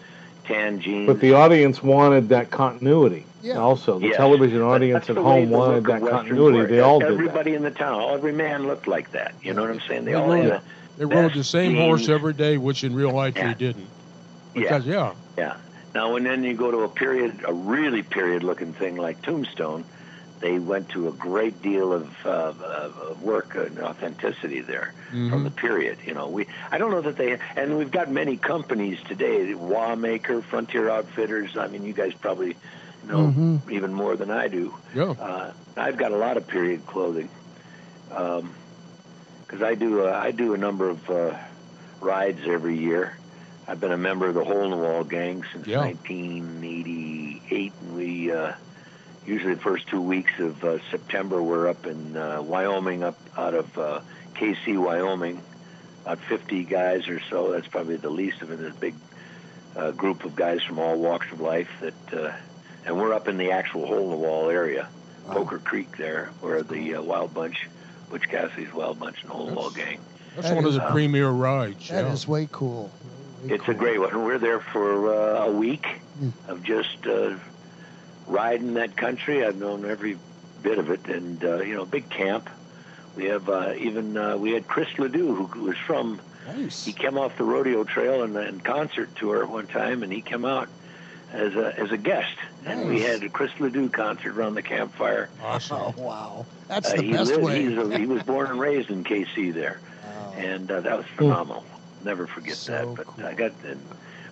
tan jeans. But the audience wanted that continuity. Yeah. Also, the Yes. television audience at home wanted that continuity. were. They all did that. Everybody in the town, every man looked like that. You know what I'm saying? They, They all rode, had a they rode the same jeans. horse every day, which in real life Yeah. they didn't. Yeah. Yeah, Yeah. Now, and then you go to a period, a really period-looking thing like Tombstone, they went to a great deal of, uh, of work and authenticity there from the period. You know, we I don't know that they, and we've got many companies today, Wah Maker, Frontier Outfitters. I mean, you guys probably know Mhm. even more than I do. Yeah. Uh, I've got a lot of period clothing because I do uh, I do a number of uh, rides every year. I've been a member of the Hole in the Wall gang since Yeah. 1988, and we uh, usually the first two weeks of uh, September we're up in uh, Wyoming, up out of uh, Kaycee, Wyoming. About 50 guys or so. That's probably the least of it. There's a big uh, group of guys from all walks of life that, uh, and we're up in the actual Hole in the Wall area, Poker Creek there, where the uh, Wild Bunch, Butch Cassidy's Wild Bunch and Hole in the Wall gang. that's That one of is- the premier rides. That yeah. is way cool. Way It's a great one. We're there for uh, a week Hmm. of just uh, riding that country. I've known every bit of it, and uh, you know, big camp. We have uh, even uh, we had Chris Ledoux, who was from. Nice. He came off the rodeo trail and, and concert tour one time, and he came out as a as a guest, and we had a Chris Ledoux concert around the campfire. Awesome. Oh wow, that's Uh, the he best lived, way. He's a, he was born and raised in Kaycee there, and uh, that was phenomenal. Never forget So that. But cool. I got and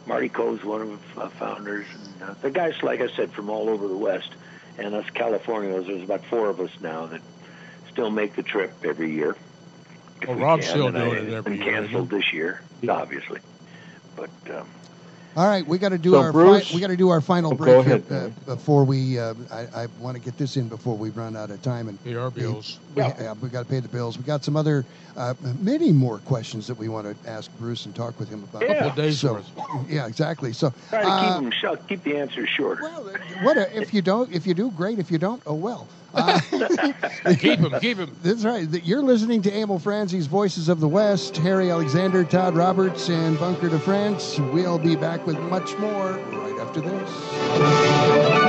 Marty Coe's one of the uh, founders, and uh, the guys, like I said, from all over the West, and us Californians. There's about four of us now that still make the trip every year. Well, we Rob's still doing it every been year, canceled this year, obviously. But um, All right, we got to do So, our Bruce- fi- we got to do our final Oh, break ahead, uh, before we. Uh, I, I want to get this in before we run out of time and Pay our bills. We, yeah, we got to pay the bills. We got some other, uh, many more questions that we want to ask Bruce and talk with him about. Yeah. Couple of days So, yeah, exactly. So, try to uh, keep them short, keep the answers shorter. well, what a, if you don't? If you do, great. If you don't, oh well. Uh, keep him, keep him. that's right. You're listening to Emil Franzi's Voices of the West. Harry Alexander, Todd Roberts, and Bunker de France. We'll be back with much more right after this.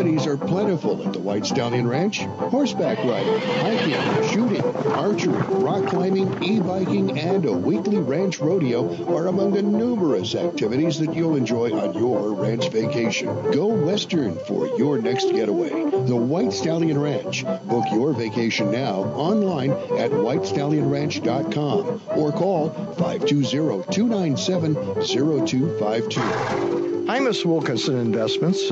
are plentiful at the White Stallion Ranch. Horseback riding, hiking, shooting, archery, rock climbing, e-biking, and a weekly ranch rodeo are among the numerous activities that you'll enjoy on your ranch vacation. Go western for your next getaway. The White Stallion Ranch. Book your vacation now online at whitestallionranch.com or call 520-297-0252. Imus Wilkinson Investments,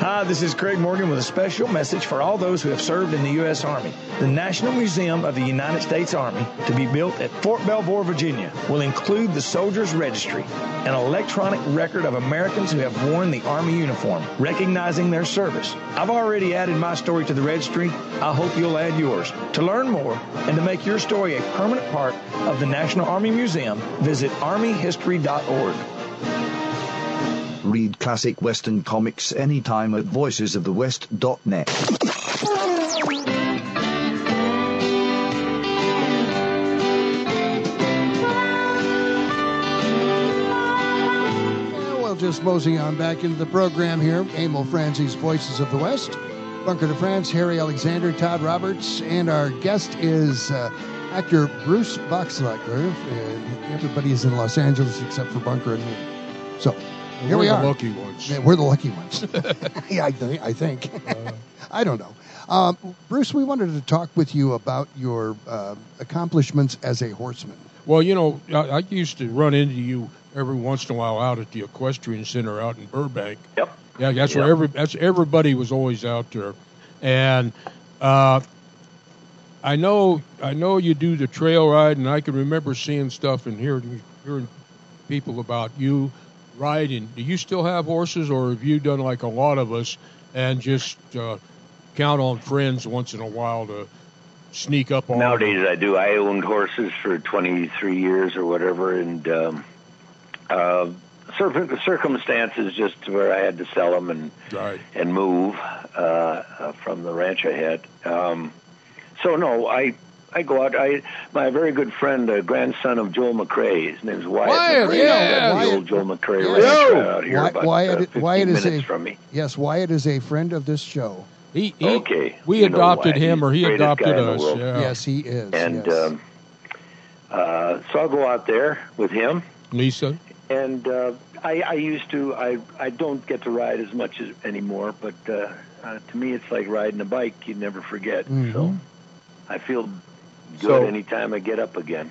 Hi, this is Craig Morgan with a special message for all those who have served in the U.S. Army. The National Museum of the United States Army, to be built at Fort Belvoir, Virginia, will include the Soldier's Registry, an electronic record of Americans who have worn the Army uniform, recognizing their service. I've already added my story to the registry. I hope you'll add yours. To learn more and to make your story a permanent part of the National Army Museum, visit armyhistory.org read classic Western comics anytime at voicesofthewest.net. just moseying on back into the program here. Emil Franzi's Voices of the West. Bunker de France, Harry Alexander, Todd Roberts, and our guest is uh, actor Bruce Boxleitner. And everybody is in Los Angeles except for Bunker and me. So here we're we the are. lucky ones. Yeah, we're the lucky ones. yeah, I, think. I think. I don't know. Um, Bruce, we wanted to talk with you about your uh, accomplishments as a horseman. Well, you know, I, I used to run into you every once in a while out at the equestrian center out in Burbank. Yep. Yeah, that's Yep. where every that's everybody was always out there, and uh, I know I know you do the trail ride, and I can remember seeing stuff and hearing hearing people about you riding. Do you still have horses, or have you done like a lot of us and just uh, count on friends once in a while to sneak up on? Nowadays, I do. I owned horses for 23 years or whatever, and um, uh, cir- circumstances just where I had to sell them and Right. and move uh, uh, from the ranch I had. Um, so no, I I go out. I my very good friend, uh, grandson of Joel McCrea. His name's Wyatt. Wyatt, McCrea. yeah, the Wyatt. old Joel McCrea Yeah. ranch right out here, Wy- about Wyatt, uh, 15 Wyatt is minutes a from me. yes. Wyatt is a friend of this show. He, he- Okay. We You adopted him, or he adopted guy in the us. Yeah. Yes, he is. And yes. um, uh, so I'll go out there with him. Lisa. And uh, I, I used to. I I don't get to ride as much as anymore, but uh, uh, to me, it's like riding a bike. You never forget. So Mhm. I feel good So- anytime I get up again.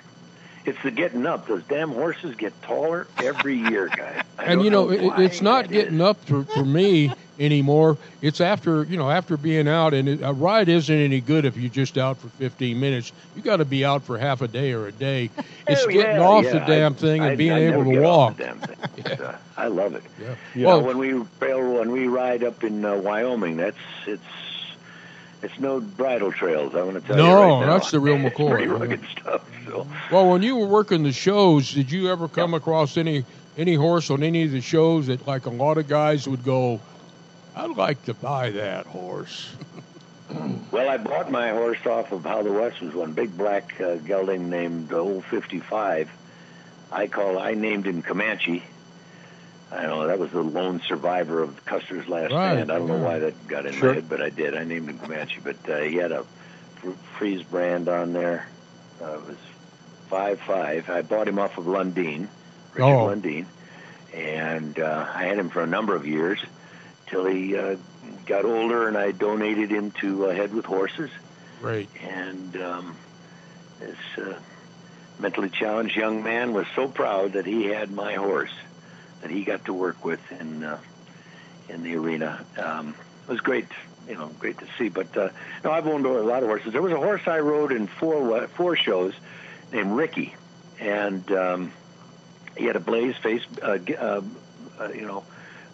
It's the getting up. Those damn horses get taller every year, guys. I and you know, it, it's not that getting up for, for me anymore. It's after you know after being out, and it, a ride isn't any good if you're just out for 15 minutes. You got to be out for half a day or a day. It's Oh, getting yeah, off yeah. the damn I- thing and I- being I able to walk. the damn thing. It's, uh, I love it. Yeah. You Well- know, when we trail, when we ride up in uh, Wyoming, that's it's it's no bridle trails. I want to tell you No, right that's the real McCoy, pretty yeah. rugged stuff. So Well, when you were working the shows, did you ever come across any any horse on any of the shows that like a lot of guys would go, I'd like to buy that horse. Well, I bought my horse off of How the West was won big black uh, gelding named Old 55. I call I named him Comanche. I don't know that was the lone survivor of Custer's last Right, stand. I don't know why that got in Sure. my head, but I did. I named him Comanche. But uh, he had a freeze brand on there. Uh, it was five five. I bought him off of Lundeen, Richard Oh. Lundeen, and uh, I had him for a number of years till he uh, got older, and I donated him to uh, Head with Horses. Great. And um, this uh, mentally challenged young man was so proud that he had my horse that he got to work with in uh, in the arena. Um, it was great, you know, great to see. But uh, no, I've owned a lot of horses. There was a horse I rode in four four shows named Ricky, and um, he had a blaze face, uh, g- uh, uh, you know,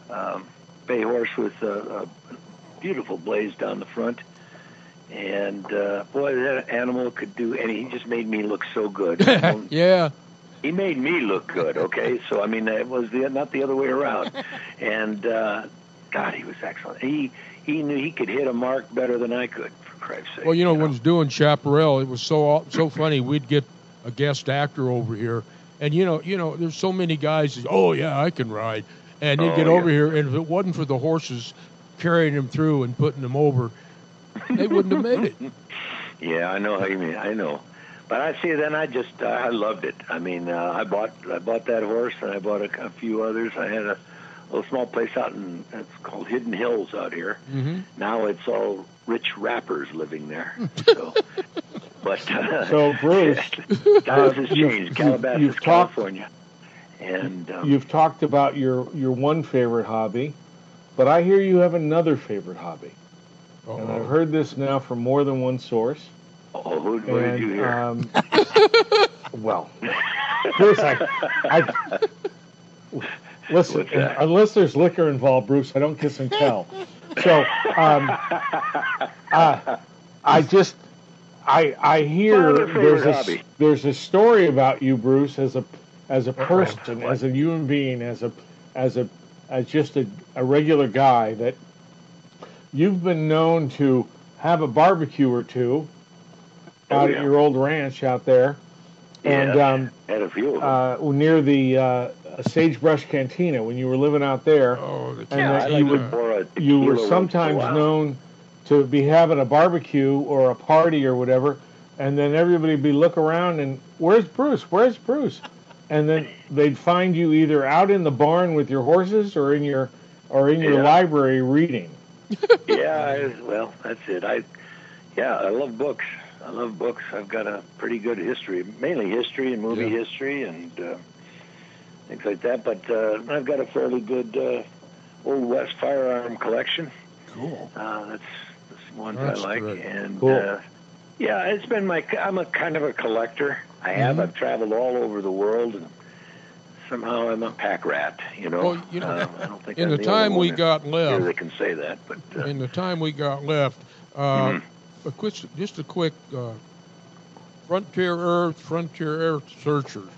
um, bay horse with a, a beautiful blaze down the front. And uh, boy, that animal could do any. He just made me look so good. yeah. He made me look good. Okay, so I mean, it was the not the other way around. And uh, God, he was excellent. He he knew he could hit a mark better than I could. For Christ's sake. Well, you know, when I was doing Chaparral, it was so so funny. We'd get a guest actor over here, and you know, you know, there's so many guys. That, oh yeah, I can ride, and they'd Oh, get yeah. over here, and if it wasn't for the horses carrying them through and putting them over, they wouldn't have made it. Yeah, I know how you mean. I know. But I see. Then I just uh, I loved it. I mean, uh, I bought I bought that horse, and I bought a, a few others. I had a little small place out in it's called Hidden Hills out here. Mm-hmm. Now it's all rich rappers living there. So, but uh, So, Bruce, times has changed. you've- Calabasas, you've talked- California, and um, You've talked about your your one favorite hobby, but I hear you have another favorite hobby, and I've heard this now from more than one source. Oh, who, what and, did you hear? Um, well, Bruce, I, I listen. Unless there's liquor involved, Bruce, I don't kiss and tell. So, um, uh, I just, I, I hear My other favorite there's a, hobby. there's a story about you, Bruce, as a, as a person, as a human being, as a, as a, as just a, a regular guy that you've been known to have a barbecue or two Oh, out yeah. at your old ranch out there, and Yeah, um, had a few of them. uh, near the uh, Sagebrush Cantina when you were living out there. Oh, the and Yeah, that you like would to pour a you were once in a sometimes known to be having a barbecue or a party or whatever, and then everybody would be look around and where's Bruce? Where's Bruce? And then they'd find you either out in the barn with your horses or in your or in your Yeah. library reading. yeah, I, well, that's it. I, yeah, I love books. I love books. I've got a pretty good history, mainly history and movie Yeah. history and uh, things like that. But uh, I've got a fairly good uh, old west firearm collection. Cool. Uh, that's that's ones That's I like, great. and Cool. uh, yeah, it's been my. I'm a kind of a collector. I have. Mhm. I've traveled all over the world, and somehow I'm a pack rat. You know. Well, you know, uh, I don't think in I'm the the time we got left, that can say that, but uh, in the time we got left, uh, Mhm. A quick, just a quick uh, Frontier Earth, Frontier Earth Searchers.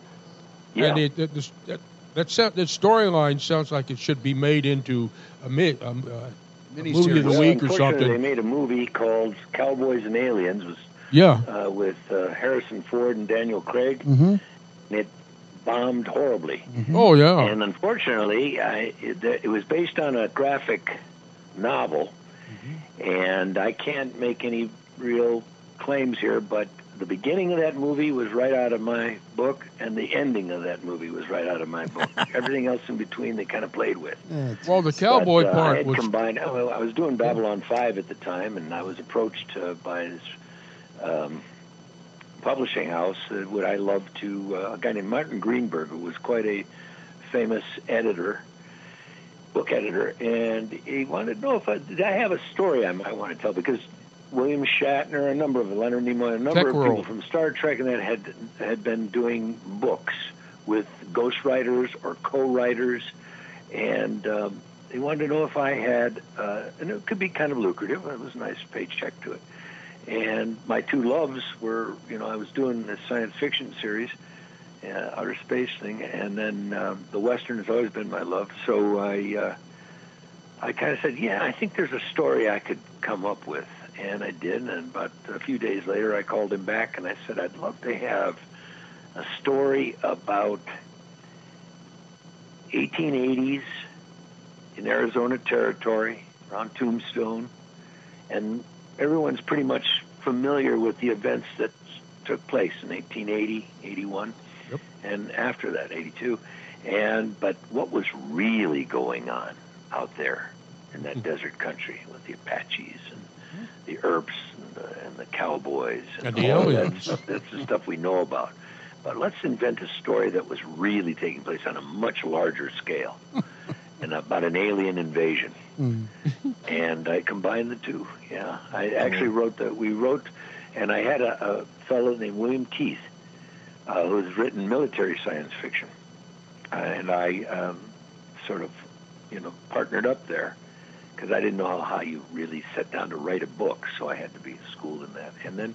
yeah. And it, it, this, that that, sound, that storyline sounds like it should be made into a, mi- um, uh, a movie of the Miniseries. Well, week or unfortunately, They made a movie called Cowboys and Aliens was Yeah. uh, with uh, Harrison Ford and Daniel Craig, Mm-hmm. and it bombed horribly. Oh yeah. And unfortunately, I, it, it was based on a graphic novel, and I can't make any real claims here, but the beginning of that movie was right out of my book, and the ending of that movie was right out of my book. Everything else in between, they kind of played with. well, the cowboy But, uh, I part had was combined. Well, I was doing Babylon Five at the time, and I was approached uh, by this um, publishing house that would I love to uh, a guy named Martin Greenberg, who was quite a famous editor, book editor, and he wanted to know if I did I have a story I might want to tell because William Shatner, a number of Leonard Nimoy, a number Tech of World. people from Star Trek and that had had been doing books with ghostwriters or co-writers, and um, they wanted to know if I had, uh, and it could be kind of lucrative. It was a nice paycheck to it. And my two loves were, you know, I was doing this science fiction series, uh, outer space thing, and then um, the western has always been my love. So I, uh, I kind of said, yeah, I think there's a story I could come up with, and I did. And about a few days later, I called him back and I said, I'd love to have a story about 1880s in Arizona Territory around Tombstone, and everyone's pretty much familiar with the events that took place in 1880, 81, Yep. and after that, 82. And but what was really going on out there in that hmm. desert country with the Apaches and hmm. the Earps and the, and the cowboys And the all of that aliens. stuff, that's the stuff we know about. But let's invent a story that was really taking place on a much larger scale and about an alien invasion. Hmm. and I combined the two. Yeah, I actually wrote that. We wrote, and I had a, a fellow named William Keith uh, who's written military science fiction, uh, and I um, sort of, you know, partnered up there because I didn't know how you really sat down to write a book, so I had to be schooled in that. And then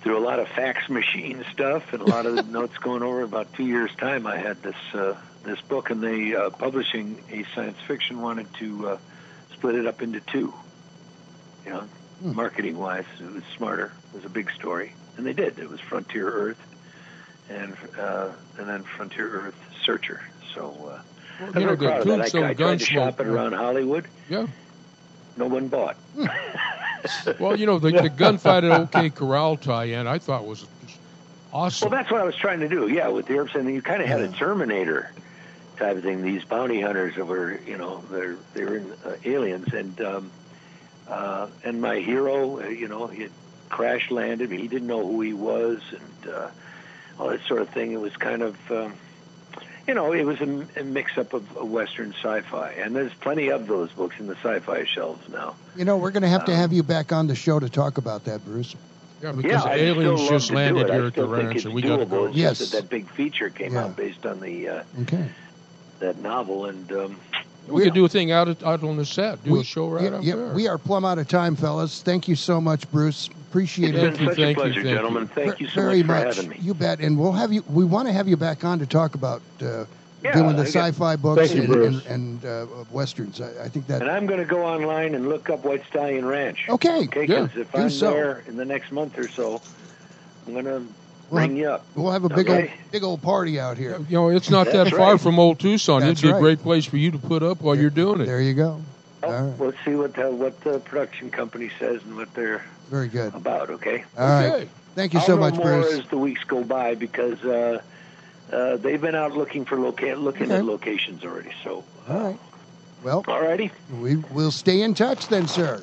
through a lot of fax machine stuff and a lot of notes going over about two years time, I had this uh, this book, and the uh, publishing a science fiction wanted to uh, split it up into two. You know, marketing wise, it was smarter. It was a big story, and they did. It was Frontier Earth, and uh, and then Frontier Earth Searcher. So uh, Well, I'm you know, very proud the of that. I, I tried to shop it around Hollywood. Yeah. No one bought. Well, you know, the, the gunfight at OK Corral tie-in, I thought was just awesome. Well, that's what I was trying to do. Yeah, with the Earps, and you kind of had a Terminator type of thing. These bounty hunters that were, you know, they're they're in, uh, aliens, and um, uh, and my hero, uh, you know, he had crash landed. He didn't know who he was, and uh, all that sort of thing. It was kind of. Um, you know, it was a, a mix-up of, of Western sci-fi, and there's plenty of those books in the sci-fi shelves now. You know, we're going to have to have you back on the show to talk about that, Bruce. Yeah, yeah, because I'd aliens still just landed here I at the ranch, and we got to doable. go. Yes. that, that big feature came Yeah. out based on the uh, Okay. that novel, and um, We could do a thing out at, out on the set, do We- a show right yeah, out yeah, there. we are plumb out of time, fellas. Thank you so much, Bruce. Appreciate it's it. been such a pleasure, gentlemen. Thank you so very much for having me. You bet. And we'll have you. We want to have you back on to talk about uh, Yeah, doing the sci-fi books Thank you, and, Bruce. and, and uh, westerns. I, I think that. And I'm going to go online and look up White Stallion Ranch. Okay, Okay, yeah, if do I'm so. there in the next month or so, I'm going to ring you up. We'll have a big Okay. old big old party out here. You know, it's not that far right. from Old Tucson. That's It'd be right. a great place for you to put up while you're doing it. There you go. All right. We'll see what the, what the production company says and what they're Very good. about. Okay. All right. Thank you I'll so know much, more Bruce. as the weeks go by because uh, uh, they've been out looking for loca- looking Okay. at locations already. So, All right. Well, all righty, we will stay in touch then, sir.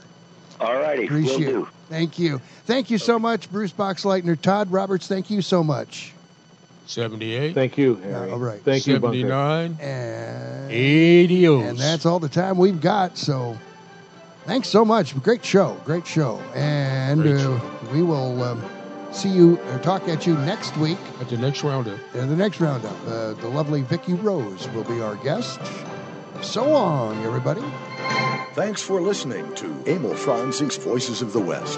all righty, we'll Appreciate do. It. Thank you. Thank you so much, Bruce Boxleitner. Todd Roberts, thank you so much. 78. Thank you, Harry. all right. Thank you, 79. And, Adios. and that's all the time we've got. So thanks so much. Great show. Great show. And Great uh, we will um, see you or talk at you next week. At the next roundup. In the next roundup, uh, the lovely Vicky Rose will be our guest. So long, everybody. Thanks for listening to Emil Franzi's Voices of the West.